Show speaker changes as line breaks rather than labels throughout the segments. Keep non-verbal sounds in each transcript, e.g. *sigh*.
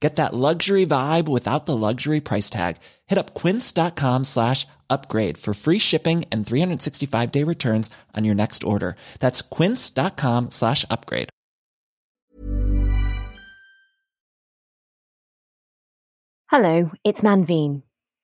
Get that luxury vibe without the luxury price tag. Hit up quince.com slash upgrade for free shipping and 365 day returns on your next order. That's quince.com slash upgrade.
Hello, it's Manveen.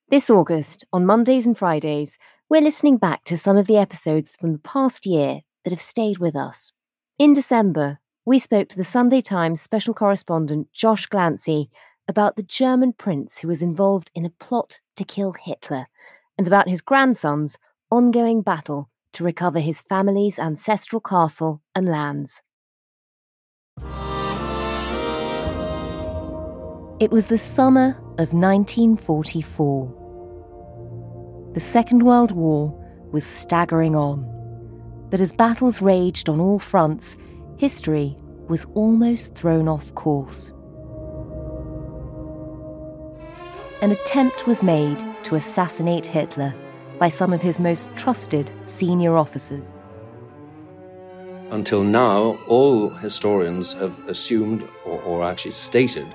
This August, on Mondays and Fridays, we're listening back to some of the episodes from the past year that have stayed with us. In December, we spoke to the Sunday Times special correspondent Josh Glancy about the German prince who was involved in a plot to kill Hitler and about his grandson's ongoing battle to recover his family's ancestral castle and lands. It was the summer of 1944. The Second World War was staggering on, but as battles raged on all fronts, history was almost thrown off course. An attempt was made to assassinate Hitler by some of his most trusted senior officers.
Until now, all historians have assumed, or, or, actually stated,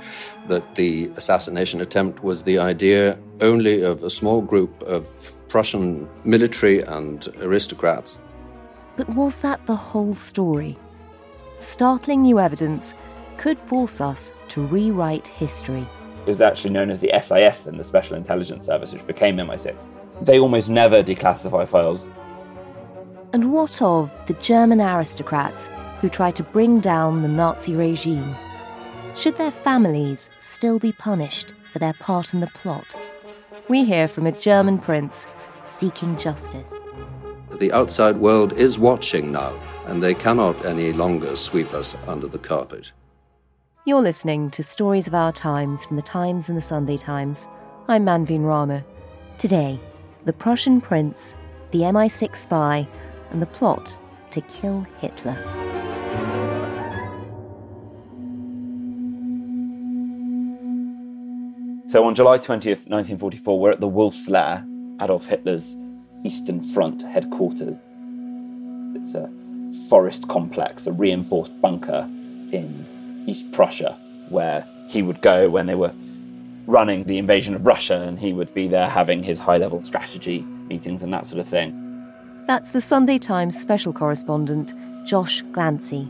that the assassination attempt was the idea only of a small group of Prussian military and aristocrats.
But was that the whole story? Startling new evidence could force us to rewrite history.
It was actually known as the SIS then, the Special Intelligence Service, which became MI6. They almost never declassify files.
And what of the German aristocrats who tried to bring down the Nazi regime? Should their families still be punished for their part in the plot? We hear from a German prince seeking justice.
The outside world is watching now, and they cannot any longer sweep us under the carpet.
You're listening to Stories of Our Times from the Times and the Sunday Times. I'm Manveen Rana. Today, the Prussian prince, the MI6 spy, and the plot to kill Hitler.
So on July 20th, 1944, we're at the Wolf's Lair, Adolf Hitler's Eastern Front headquarters. It's a forest complex, a reinforced bunker in East Prussia, where he would go when they were running the invasion of Russia, and he would be there having his high level strategy meetings and that sort of thing.
That's the Sunday Times special correspondent, Josh Glancy.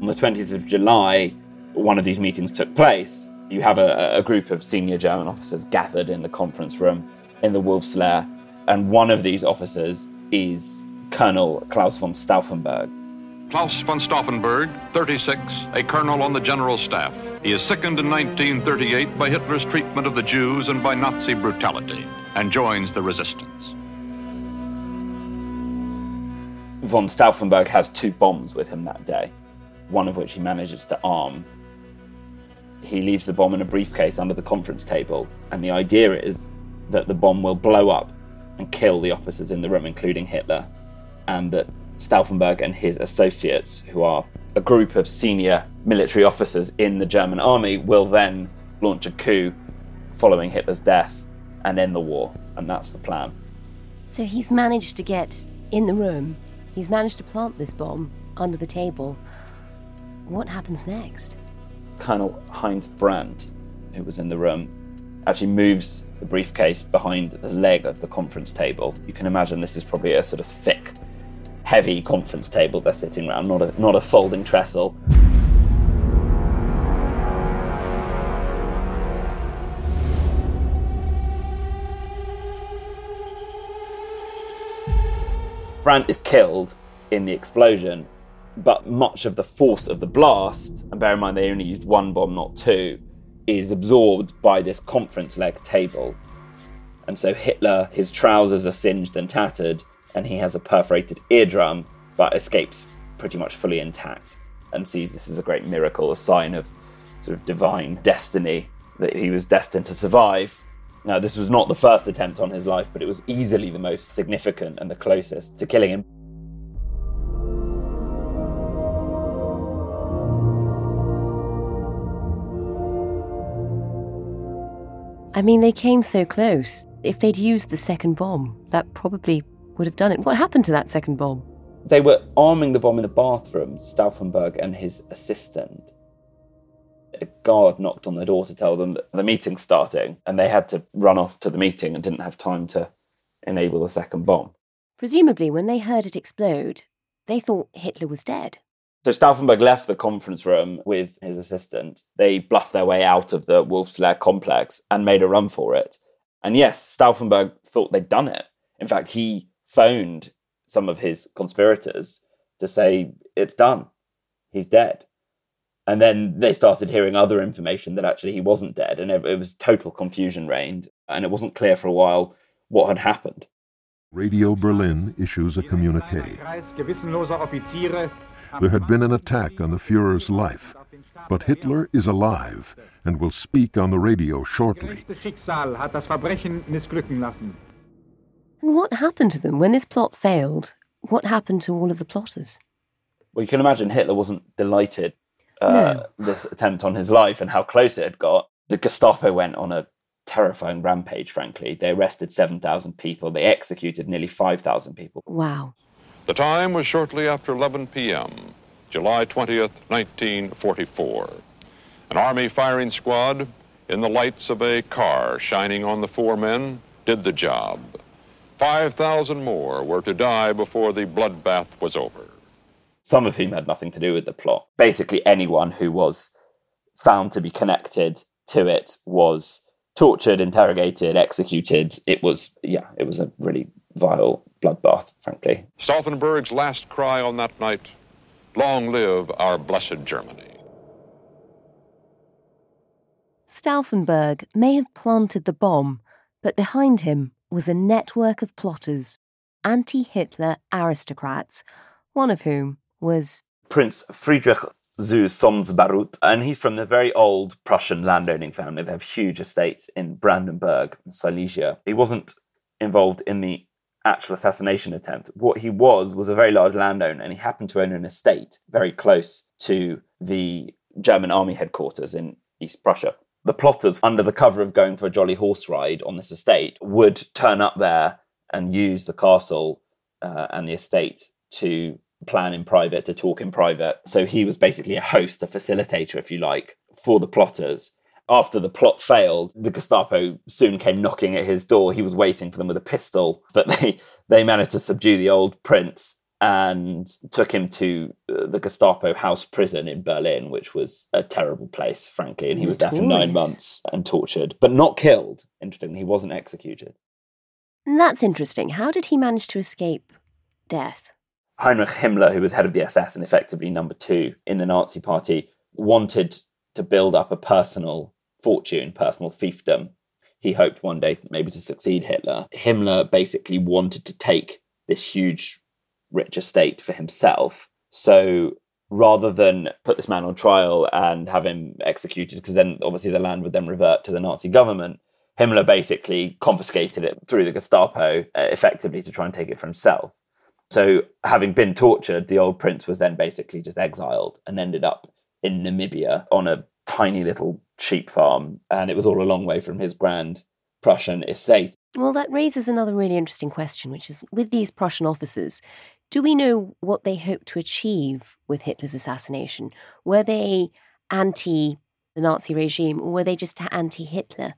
On the 20th of July, one of these meetings took place. You have a, a group of senior German officers gathered in the conference room in the Wolf's Lair, and one of these officers is Colonel Klaus von Stauffenberg.
Klaus von Stauffenberg, 36, a colonel on the general staff. He is sickened in 1938 by Hitler's treatment of the Jews and by Nazi brutality, and joins the resistance.
Von Stauffenberg has two bombs with him that day, one of which he manages to arm. He leaves the bomb in a briefcase under the conference table, and the idea is that the bomb will blow up and kill the officers in the room, including Hitler, and that Stauffenberg and his associates, who are a group of senior military officers in the German army, will then launch a coup following Hitler's death and end the war. And that's the plan.
So he's managed to get in the room, he's managed to plant this bomb under the table. What happens next?
Colonel Heinz Brandt, who was in the room, actually moves the briefcase behind the leg of the conference table. You can imagine this is probably a sort of thick, heavy conference table they're sitting around, not a, not a folding trestle. Brandt is killed in the explosion, But much of the force of the blast, and bear in mind they only used one bomb, not two, is absorbed by this conference leg table. And so Hitler, his trousers are singed and tattered, and he has a perforated eardrum, but escapes pretty much fully intact and sees this as a great miracle, a sign of sort of divine destiny that he was destined to survive. Now, this was not the first attempt on his life, but it was easily the most significant and the closest to killing him.
I mean, they came so close. If they'd used the second bomb, that probably would have done it. What happened to that second bomb?
They were arming the bomb in the bathroom, Stauffenberg and his assistant. A guard knocked on the door to tell them that the meeting's starting, and they had to run off to the meeting and didn't have time to enable the second bomb.
Presumably, when they heard it explode, they thought Hitler was dead.
So Stauffenberg left the conference room with his assistant. They bluffed their way out of the Wolf's Lair complex and made a run for it. And yes, Stauffenberg thought they'd done it. In fact, he phoned some of his conspirators to say, it's done. He's dead. And then they started hearing other information that actually he wasn't dead. And it, it was total confusion reigned. And it wasn't clear for a while what had happened.
Radio Berlin issues a communique. There had been an attack on the Fuhrer's life, but Hitler is alive and will speak on the radio shortly.
And what happened to them when this plot failed? What happened to all of the plotters?
Well, you can imagine Hitler wasn't delighted uh,
No.
this attempt on his life and how close it had got. The Gestapo went on a terrifying rampage, frankly. They arrested 7,000 people, they executed nearly 5,000 people.
Wow.
The time was shortly after 11 p.m., July 20th, 1944. An Army firing squad, in the lights of a car shining on the four men, did the job. 5,000 more were to die before the bloodbath was over.
some of whom had nothing to do with the plot. Basically, anyone who was found to be connected to it was tortured, interrogated, executed. It was, yeah, it was a really vile bloodbath, frankly.
Stauffenberg's last cry on that night Long live our blessed Germany.
Stauffenberg may have planted the bomb, but behind him was a network of plotters, anti Hitler aristocrats, one of whom was
Prince Friedrich zu Solms-Baruth, and he's from the very old Prussian landowning family. They have huge estates in Brandenburg, Silesia. He wasn't involved in the actual assassination attempt. What he was was a very large landowner, and he happened to own an estate very close to the German army headquarters in East Prussia. The plotters, under the cover of going for a jolly horse ride on this estate, would turn up there and use the castle uh, and the estate to plan in private, to talk in private. So he was basically a host, a facilitator, if you like, for the plotters. After the plot failed, the Gestapo soon came knocking at his door. He was waiting for them with a pistol, but they, they managed to subdue the old prince and took him to uh, the Gestapo house prison in Berlin, which was a terrible place, frankly. And he was there for nine months and tortured, but not killed. Interestingly, he wasn't executed.
That's interesting. How did he manage to escape death?
Heinrich Himmler, who was head of the SS and effectively number two in the Nazi party, wanted to build up a personal fortune, personal fiefdom. He hoped one day maybe to succeed Hitler. Himmler basically wanted to take this huge, rich estate for himself. So rather than put this man on trial and have him executed, because then obviously the land would then revert to the Nazi government, Himmler basically confiscated it through the Gestapo uh, effectively to try and take it for himself. So, having been tortured, the old prince was then basically just exiled and ended up in Namibia on a tiny little sheep farm. And it was all a long way from his grand Prussian estate.
Well, that raises another really interesting question, which is with these Prussian officers, do we know what they hoped to achieve with Hitler's assassination? Were they anti the Nazi regime or were they just anti Hitler?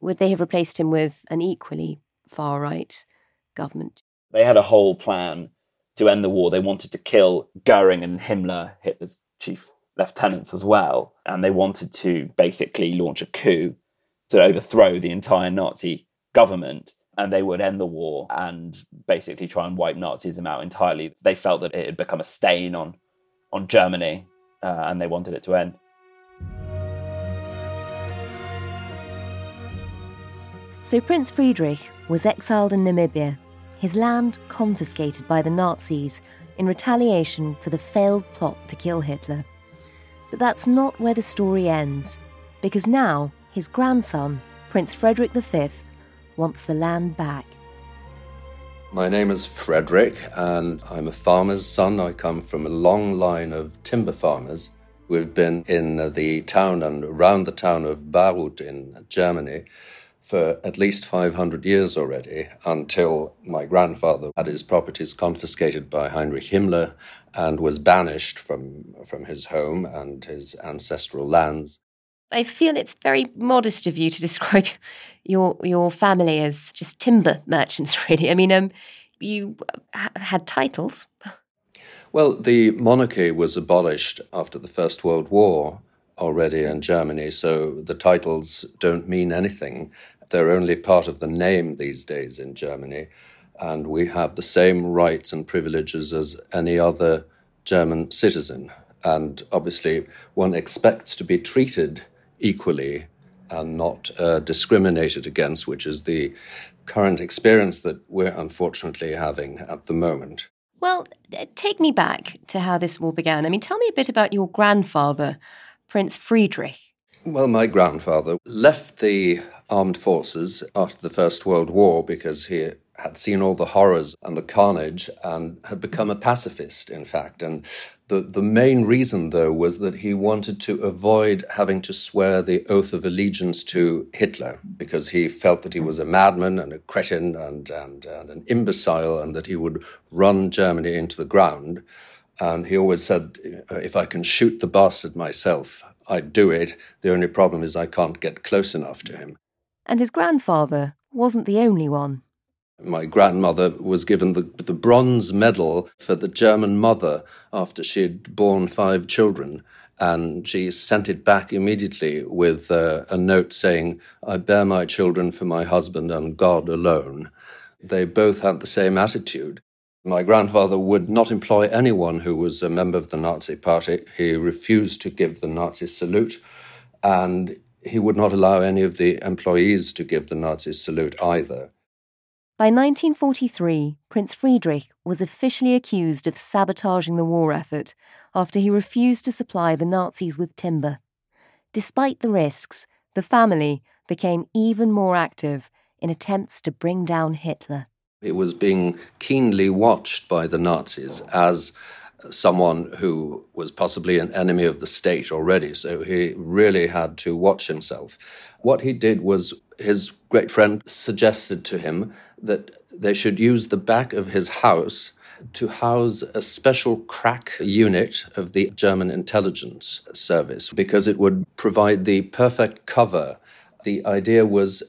Would they have replaced him with an equally far right government?
They had a whole plan to end the war. They wanted to kill Goering and Himmler, Hitler's chief lieutenants, as well. And they wanted to basically launch a coup to overthrow the entire Nazi government. And they would end the war and basically try and wipe Nazism out entirely. They felt that it had become a stain on on Germany, uh, and they wanted it to end.
So Prince Friedrich was exiled in Namibia, his land confiscated by the Nazis in retaliation for the failed plot to kill Hitler. But that's not where the story ends, because now his grandson, Prince Frederick V, wants the land back.
My name is Frederick, and I'm a farmer's son. I come from a long line of timber farmers. We've been in the town and around the town of Baruth in Germany for at least 500 years already until my grandfather had his properties confiscated by Heinrich Himmler and was banished from, from his home and his ancestral lands.
I feel it's very modest of you to *laughs* describe your your family as just timber merchants. *laughs* Really, I mean, um, you had titles.
Well, the monarchy was abolished after the First World War already in Germany, so the titles don't mean anything. They're only part of the name these days in Germany, and we have the same rights and privileges as any other German citizen. And obviously, one expects to be treated equally and not uh, discriminated against, which is the current experience that we're unfortunately having at the moment.
Well, take me back to how this all began. I mean, tell me a bit about your grandfather, Prince Friedrich.
Well, my grandfather left the armed forces after the First World War because he had seen all the horrors and the carnage and had become a pacifist, in fact. And the, the main reason, though, was that he wanted to avoid having to swear the oath of allegiance to Hitler because he felt that he was a madman and a cretin and, and, and an imbecile and that he would run Germany into the ground. And he always said, if I can shoot the bastard myself, I'd do it. The only problem is I can't get close enough to him.
And his grandfather wasn't the only one.
My grandmother was given the, the bronze medal for the German mother after she had borne five children. And she sent it back immediately with uh, a note saying, I bear my children for my husband and God alone. They both had the same attitude. My grandfather would not employ anyone who was a member of the Nazi Party. He refused to give the Nazi salute, and he would not allow any of the employees to give the Nazi salute either.
By 1943, Prince Friedrich was officially accused of sabotaging the war effort after he refused to supply the Nazis with timber. Despite the risks, the family became even more active in attempts to bring down Hitler.
It was being keenly watched by the Nazis as someone who was possibly an enemy of the state already, so he really had to watch himself. What he did was his great friend suggested to him that they should use the back of his house to house a special crack unit of the German intelligence service because it would provide the perfect cover. The idea was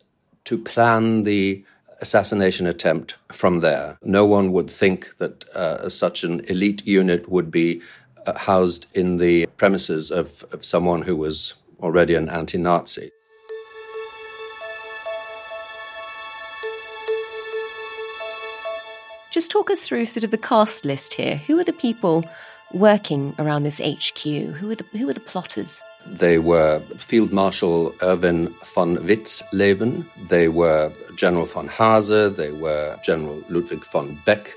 to plan the assassination attempt from there. No one would think that uh, such an elite unit would be uh, housed in the premises of, of someone who was already an anti Nazi.
Just talk us through sort of the cast list here. Who are the people working around this HQ? Who were the, who are the plotters?
They were Field Marshal Erwin von Witzleben, they were General von Hase, they were General Ludwig von Beck.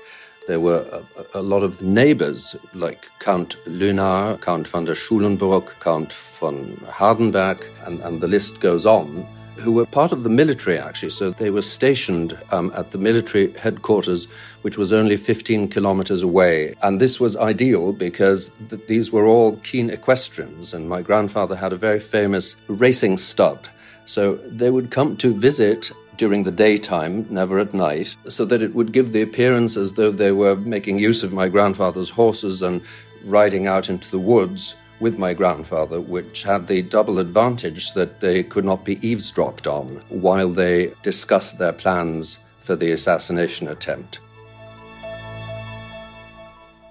There were a, a lot of neighbors like Count Lunar, Count von der Schulenburg, Count von Hardenberg, and, and the list goes on who were part of the military, actually. So they were stationed um, at the military headquarters, which was only 15 kilometers away. And this was ideal because th- these were all keen equestrians, and my grandfather had a very famous racing stud. So they would come to visit during the daytime, never at night, so that it would give the appearance as though they were making use of my grandfather's horses and riding out into the woods with my grandfather, which had the double advantage that they could not be eavesdropped on while they discussed their plans for the assassination attempt.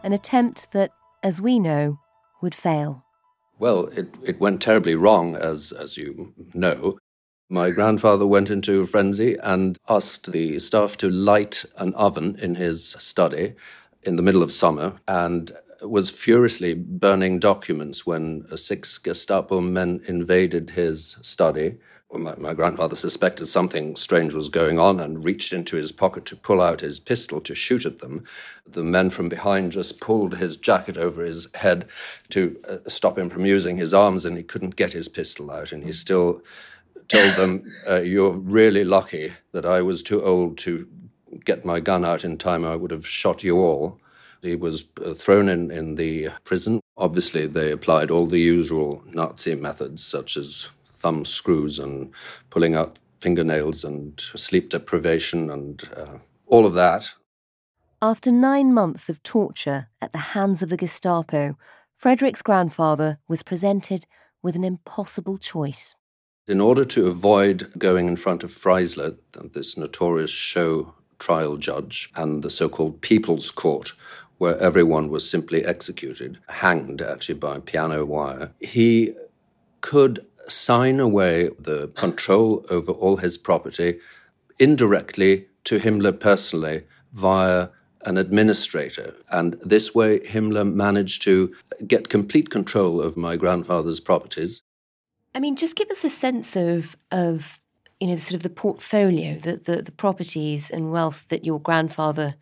An attempt that, as we know, would fail.
Well, it, it went terribly wrong, as, as you know. My grandfather went into a frenzy and asked the staff to light an oven in his study in the middle of summer and was furiously burning documents when six Gestapo men invaded his study. My, my, grandfather suspected something strange was going on and reached into his pocket to pull out his pistol to shoot at them. The men from behind just pulled his jacket over his head to uh, stop him from using his arms, and he couldn't get his pistol out. And he still told them, uh, You're really lucky that I was too old to get my gun out in time, I would have shot you all. He was uh, thrown in, in the prison. Obviously, they applied all the usual Nazi methods, such as thumb screws and pulling out fingernails and sleep deprivation and uh, all of that.
After nine months of torture at the hands of the Gestapo, Frederick's grandfather was presented with an impossible choice.
In order to avoid going in front of Freisler, this notorious show trial judge, and the so called People's Court, where everyone was simply executed, hanged actually by piano wire, he could sign away the control over all his property indirectly to Himmler personally via an administrator. And this way, Himmler managed to get complete control of my grandfather's properties.
I mean, just give us a sense of, of you know, the sort of the portfolio, the, the, the properties and wealth that your grandfather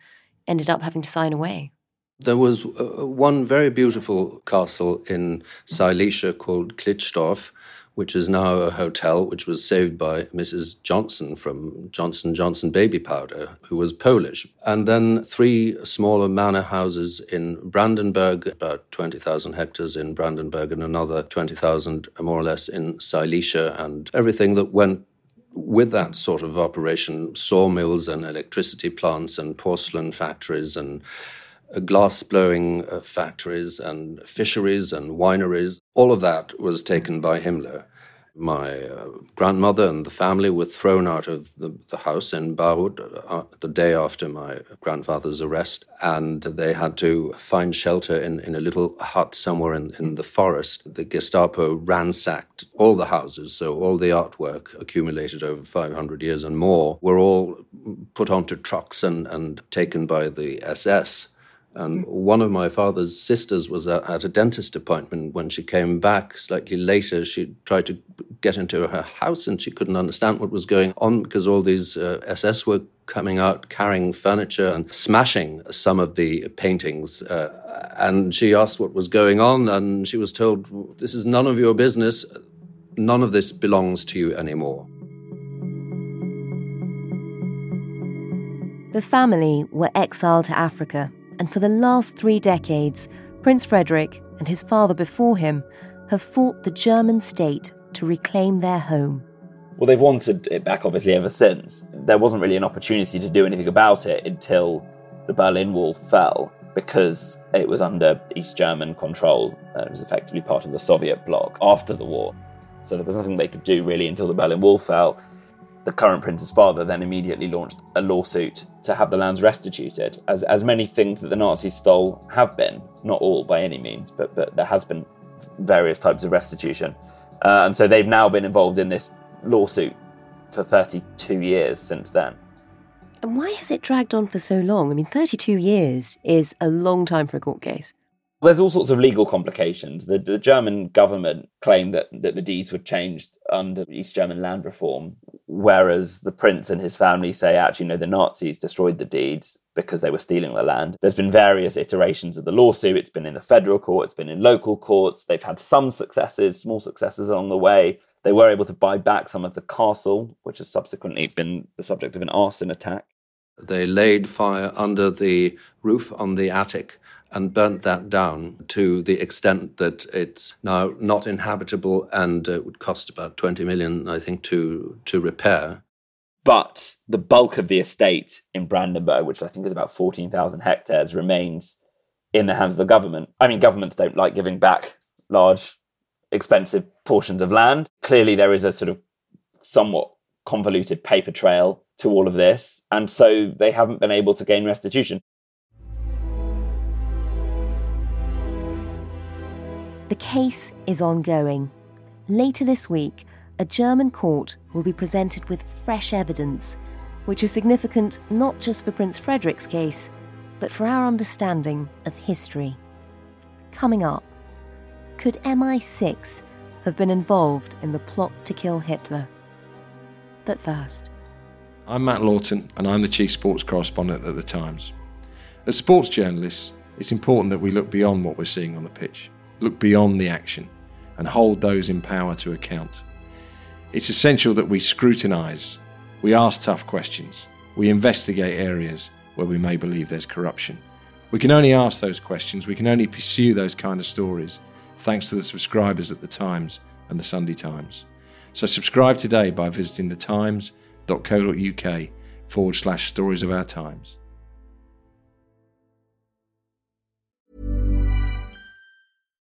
ended up having to sign away?
There was uh, one very beautiful castle in Silesia called Klitschdorf, which is now a hotel, which was saved by Mrs. Johnson from Johnson Johnson Baby Powder, who was Polish. And then three smaller manor houses in Brandenburg, about 20,000 hectares in Brandenburg, and another 20,000 more or less in Silesia, and everything that went with that sort of operation, sawmills and electricity plants and porcelain factories and glass blowing uh, factories and fisheries and wineries, all of that was taken by Himmler my uh, grandmother and the family were thrown out of the, the house in Baruth uh, the day after my grandfather's arrest, and they had to find shelter in, in a little hut somewhere in, in the forest. The Gestapo ransacked all the houses, so all the artwork accumulated over 500 years and more were all put onto trucks and, and taken by the SS. And one of my father's sisters was at, a dentist appointment. When she came back slightly later, she tried to get into her house and she couldn't understand what was going on because all these uh, SS were coming out carrying furniture and smashing some of the paintings. Uh, and she asked what was going on, and she was told, This is none of your business. None of this belongs to you anymore.
The family were exiled to Africa and for the last three decades, Prince Frederick and his father before him have fought the German state to reclaim their home.
Well, they've wanted it back obviously ever since. There wasn't really an opportunity to do anything about it until the Berlin Wall fell because it was under East German control. Uh, it was effectively part of the Soviet bloc after the war. So there was nothing they could do really until the Berlin Wall fell the current prince's father then immediately launched a lawsuit to have the lands restituted, as, as many things that the Nazis stole have been. Not all by any means, but, but there has been various types of restitution. Uh, and so they've now been involved in this lawsuit for 32 years since then.
And why has it dragged on for so long? I mean, 32 years is a long time for a court case.
There's all sorts of legal complications. The, the German government claimed that, that the deeds were changed under East German land reform, whereas the prince and his family say, actually, no, the Nazis destroyed the deeds because they were stealing the land. There's been various iterations of the lawsuit. It's been in the federal court, it's been in local courts. They've had some successes, small successes along the way. They were able to buy back some of the castle, which has subsequently been the subject of an arson attack.
They laid fire under the roof on the attic and burnt that down to the extent that it's now not inhabitable and it would cost about 20 million, I think, to, to repair.
But the bulk of the estate in Brandenburg, which I think is about 14,000 hectares, remains in the hands of the government. I mean, governments don't like giving back large, expensive portions of land. Clearly, there is a sort of somewhat convoluted paper trail to all of this. And so they haven't been able to gain restitution.
The case is ongoing. Later this week, a German court will be presented with fresh evidence, which is significant not just for Prince Frederick's case, but for our understanding of history. coming up. Could MI6 have been involved in the plot to kill Hitler? But first,
I'm Matt Lawton, and I'm the chief sports correspondent at The Times. As sports journalists, it's important that we look beyond what we're seeing on the pitch, look beyond the action, and hold those in power to account. It's essential that we scrutinise, we ask tough questions, we investigate areas where we may believe there's corruption. We can only ask those questions, we can only pursue those kind of stories thanks to the subscribers at The Times and The Sunday Times. So subscribe today by visiting thetimes.co.uk forward slash stories of our times.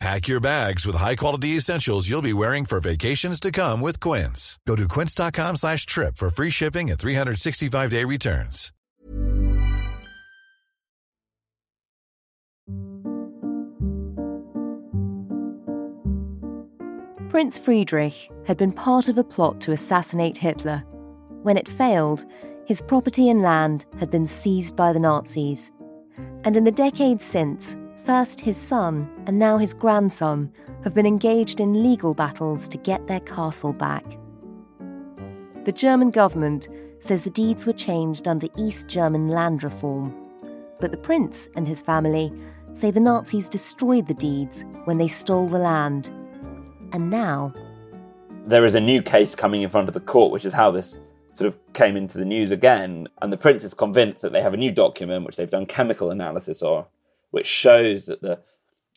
Pack your bags with high-quality essentials you'll be wearing for vacations to come with Quince. Go to quince.com slash trip for free shipping and 365-day returns.
Prince Friedrich had been part of a plot to assassinate Hitler. When it failed, his property and land had been seized by the Nazis. And in the decades since, first his son and now his grandson have been engaged in legal battles to get their castle back. The German government says the deeds were changed under East German land reform. But the prince and his family say the Nazis destroyed the deeds when they stole the land. And now,
there is a new case coming in front of the court, which is how this sort of came into the news again. And the prince is convinced that they have a new document which they've done chemical analysis of, which shows that the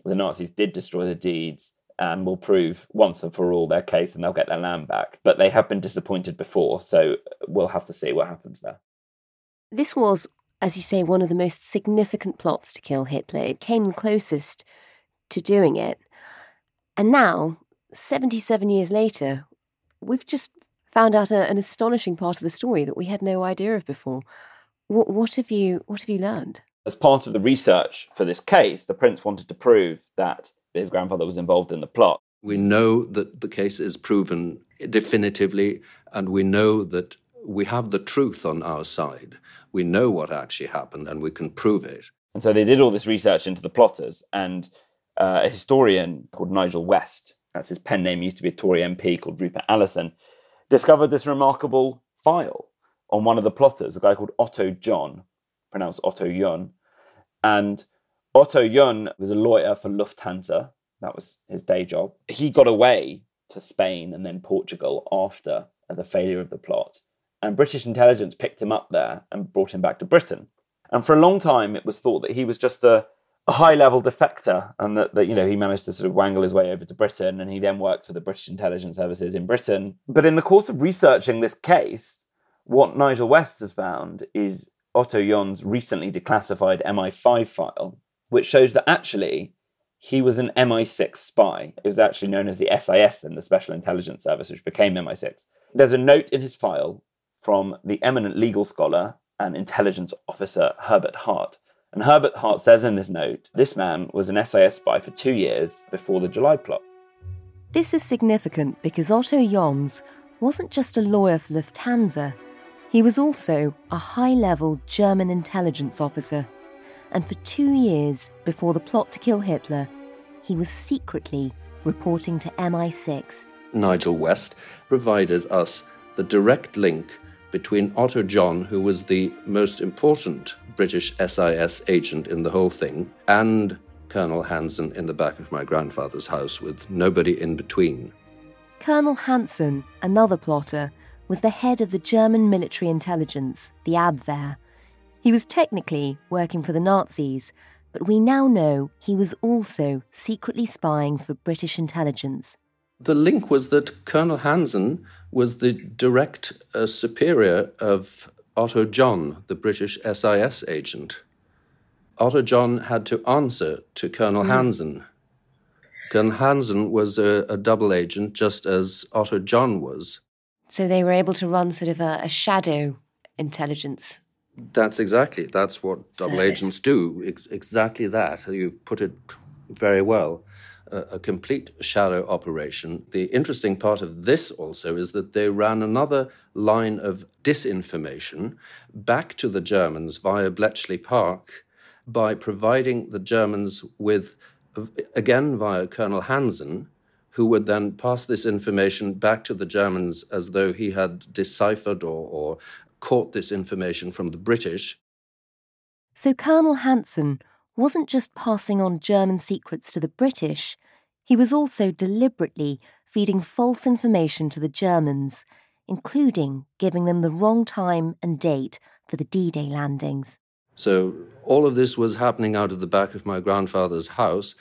the Nazis did destroy the deeds and will prove once and for all their case and they'll get their land back. But they have been disappointed before, so we'll have to see what happens there.
this was, as you say, one of the most significant plots to kill Hitler. It came closest to doing it. And now, 77 years later, we've just found out a, an astonishing part of the story that we had no idea of before. What, what have you What have you learned?
As part of the research for this case, the prince wanted to prove that his grandfather was involved in the plot.
We know that the case is proven definitively, and we know that we have the truth on our side. We know what actually happened, and we can prove it.
And so they did all this research into the plotters, and uh, a historian called Nigel West, that's his pen name, he used to be a Tory MP called Rupert Allason, discovered this remarkable file on one of the plotters, a guy called Otto John, pronounced Otto Jun. And Otto Jun was a lawyer for Lufthansa. That was his day job. He got away to Spain and then Portugal after the failure of the plot. And British intelligence picked him up there and brought him back to Britain. And for a long time, it was thought that he was just a, a high level defector and that, that, you know, he managed to sort of wangle his way over to Britain and he then worked for the British intelligence services in Britain. But in the course of researching this case, what Nigel West has found is Otto John's recently declassified MI5 file, which shows that actually he was an MI6 spy. It was actually known as the SIS then, the Special Intelligence Service, which became MI6. There's a note in his file from the eminent legal scholar and intelligence officer Herbert Hart. And Herbert Hart says in this note this man was an SIS spy for two years before the July plot.
This is significant because Otto Jons wasn't just a lawyer for Lufthansa, He was also a high level German intelligence officer, and for two years before the plot to kill Hitler, he was secretly reporting to MI6.
Nigel West provided us the direct link between Otto John, who was the most important British SIS agent in the whole thing, and Colonel Hansen in the back of my grandfather's house with nobody in between.
Colonel Hansen, another plotter, was the head of the German military intelligence, the Abwehr. He was technically working for the Nazis, but we now know he was also secretly spying for British intelligence.
The link was that Colonel Hansen was the direct uh, superior of Otto John, the British SIS agent. Otto John had to answer to Colonel mm. Hansen. Colonel Hansen was a, a, double agent, just as Otto John was.
So they were able to run sort of a, a shadow intelligence.
That's exactly. That's what double agents do. Ex- exactly that. You put it very well. A, a complete shadow operation. The interesting part of this also is that they ran another line of disinformation back to the Germans via Bletchley Park by providing the Germans with, again via Colonel Hansen, who would then pass this information back to the Germans as though he had deciphered or, or caught this information from the British.
So Colonel Hansen wasn't just passing on German secrets to the British, he was also deliberately feeding false information to the Germans, including giving them the wrong time and date for the D Day landings.
So all of this was happening out of the back of my grandfather's house,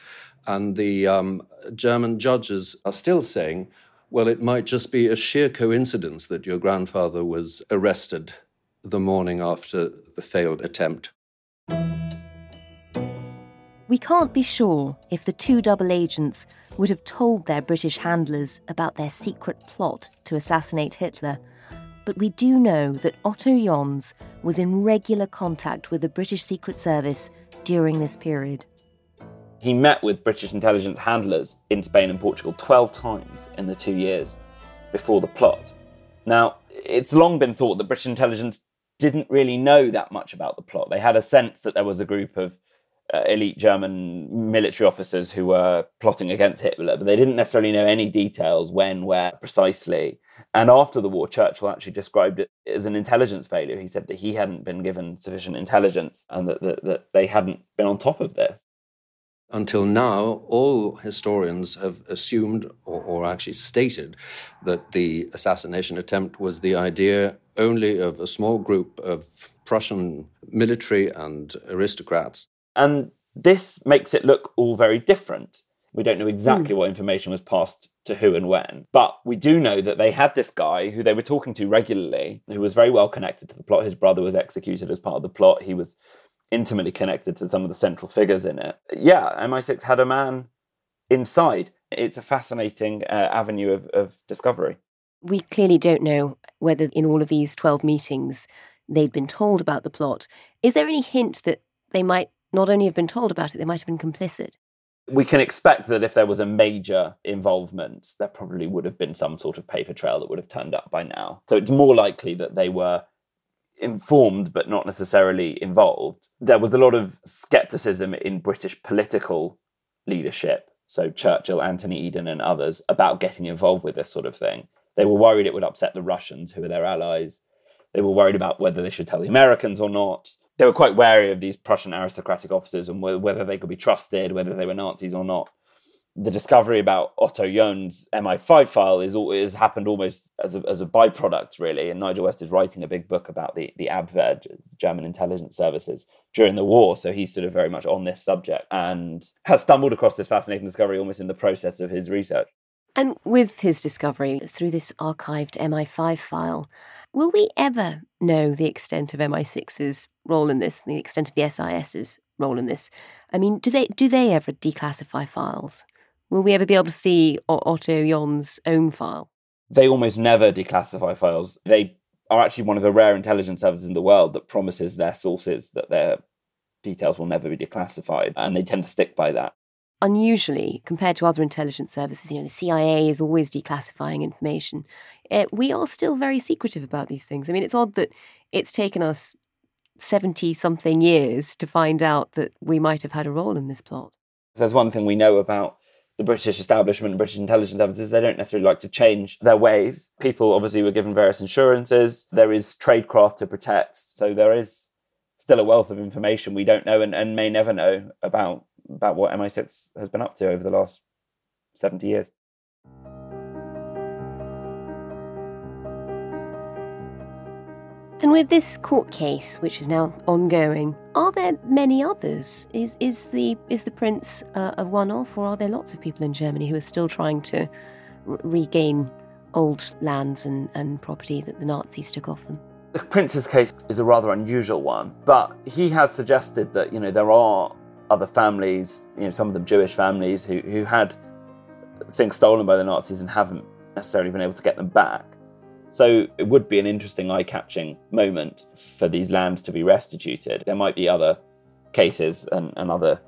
and the um, German judges are still saying, well, it might just be a sheer coincidence that your grandfather was arrested the morning after the failed attempt.
We can't be sure if the two double agents would have told their British handlers about their secret plot to assassinate Hitler but we do know that Otto Jons was in regular contact with the British Secret Service during this period.
He met with British intelligence handlers in Spain and Portugal 12 times in the two years before the plot. Now, it's long been thought that British intelligence didn't really know that much about the plot. They had a sense that there was a group of uh, elite German military officers who were plotting against Hitler, but they didn't necessarily know any details when, where, precisely. And after the war, Churchill actually described it as an intelligence failure. He said that he hadn't been given sufficient intelligence and that, that, that they hadn't been on top of this.
Until now, all historians have assumed or, or, actually stated that the assassination attempt was the idea only of a small group of Prussian military and aristocrats.
And this makes it look all very different. We don't know exactly mm. what information was passed to who and when. But we do know that they had this guy who they were talking to regularly, who was very well connected to the plot. His brother was executed as part of the plot. He was intimately connected to some of the central figures in it. Yeah, MI6 had a man inside. It's a fascinating uh, avenue of, of discovery.
We clearly don't know whether in all of these 12 meetings they'd been told about the plot. Is there any hint that they might not only have been told about it, they might have been complicit?
we can expect that if there was a major involvement, there probably would have been some sort of paper trail that would have turned up by now. So it's more likely that they were informed but not necessarily involved. There was a lot of skepticism in British political leadership, so Churchill, Anthony Eden, and others, about getting involved with this sort of thing. They were worried it would upset the Russians, who were their allies. They were worried about whether they should tell the Americans or not they were quite wary of these Prussian aristocratic officers and whether they could be trusted, whether they were Nazis or not. The discovery about Otto John's MI5 file is, is happened almost as a, as a byproduct, really. And Nigel West is writing a big book about the, the Abwehr, German intelligence services, during the war. So he's sort of very much on this subject and has stumbled across this fascinating discovery almost in the process of his research.
And with his discovery through this archived MI5 file, Will we ever know the extent of MI6's role in this, the extent of the SIS's role in this? I mean, do they do they ever declassify files? Will we ever be able to see Otto John's own file?
They almost never declassify files. They are actually one of the rare intelligence services in the world that promises their sources that their details will never be declassified, and they tend to stick by that.
unusually, compared to other intelligence services, you know, the CIA is always declassifying information. Uh, we are still very secretive about these things. I mean, it's odd that it's taken us 70 something years to find out that we might have had a role in this plot.
There's one thing we know about the British establishment British intelligence services, they don't necessarily like to change their ways. People obviously were given various insurances. There is tradecraft to protect. So there is still a wealth of information we don't know and, and may never know about about what MI6 has been up to over the last 70 years.
And with this court case, which is now ongoing, are there many others? Is is the is the prince uh, a one-off, or are there lots of people in Germany who are still trying to r- regain old lands and, and property that the Nazis took off them?
The prince's case is a rather unusual one, but he has suggested that you know there are other families, you know, some of them Jewish families who who had things stolen by the Nazis and haven't necessarily been able to get them back. So it would be an interesting eye catching moment for these lands to be restituted. There might be other cases and, and other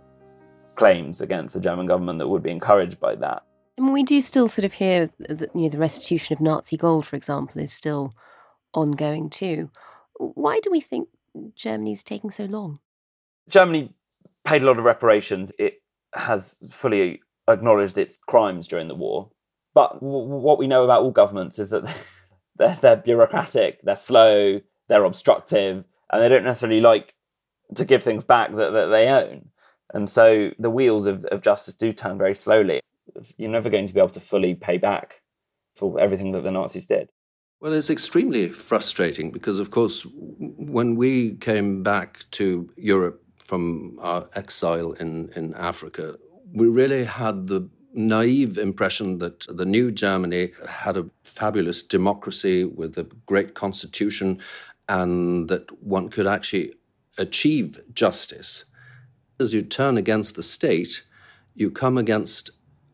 claims against the German government that would be encouraged by that.
And we do still sort of hear that you know the restitution of Nazi gold, for example, is still ongoing too. Why do we think Germany's taking so long?
Germany paid a lot of reparations. It has fully acknowledged its crimes during the war. But w- what we know about all governments is that *laughs* they're, they're bureaucratic, they're slow, they're obstructive, and they don't necessarily like to give things back that, that they own. And so the wheels of, of justice do turn very slowly. You're never going to be able to fully pay back for everything that the Nazis did.
Well, it's extremely frustrating because, of course, when we came back to Europe from our exile in, in Africa, we really had the naive impression that the new Germany had a fabulous democracy with a great constitution and that one could actually achieve justice. As you turn against the state, you come against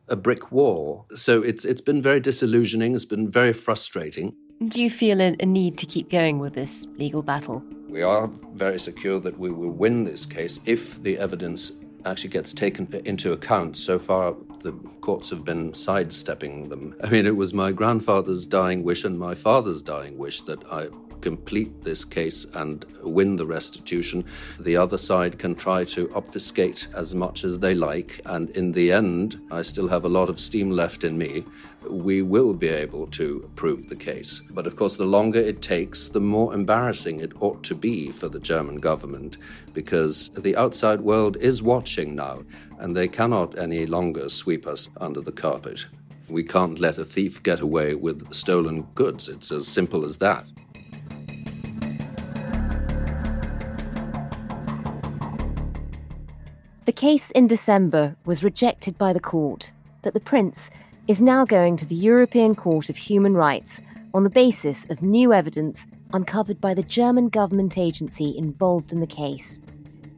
a brick wall. So it's it's been very disillusioning, it's been very frustrating.
Do you feel a, a need to keep going with this legal battle?
We are very secure that we will win this case if the evidence actually gets taken into account. So far, the courts have been sidestepping them. I mean, it was my grandfather's dying wish and my father's dying wish that I complete this case and win the restitution. The other side can try to obfuscate as much as they like, and in the end, I still have a lot of steam left in me. We will be able to prove the case. But of course, the longer it takes, the more embarrassing it ought to be for the German government, because the outside world is watching now, and they cannot any longer sweep us under the carpet. We can't let a thief get away with stolen goods. It's as simple as that.
The case in December was rejected by the court, but the prince is now going to the European Court of Human Rights on the basis of new evidence uncovered by the German government agency involved in the case.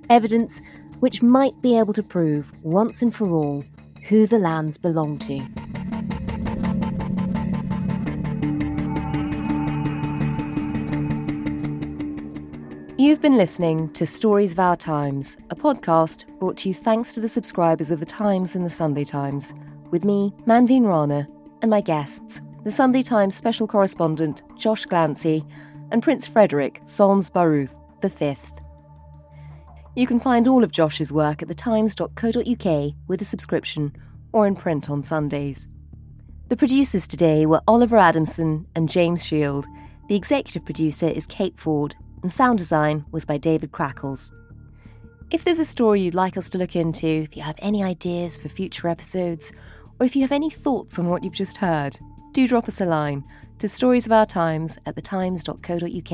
Evidence which might be able to prove once and for all who the lands belong to. You've been listening to Stories of Our Times, a podcast brought to you thanks to the subscribers of The Times and The Sunday Times, with me, Manveen Rana, and my guests, the Sunday Times special correspondent Josh Glancy and Prince Frederick Solms Baruth V. You can find all of Josh's work at thetimes.co.uk with a subscription or in print on Sundays. The producers today were Oliver Adamson and James Shield. The executive producer is Kate Ford and sound design was by David Crackles. If there's a story you'd like us to look into, if you have any ideas for future episodes, or if you have any thoughts on what you've just heard, do drop us a line to stories of our times at thetimes.co.uk.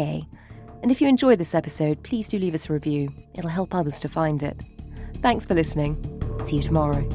And if you enjoyed this episode, please do leave us a review. It'll help others to find it. Thanks for listening. See you tomorrow.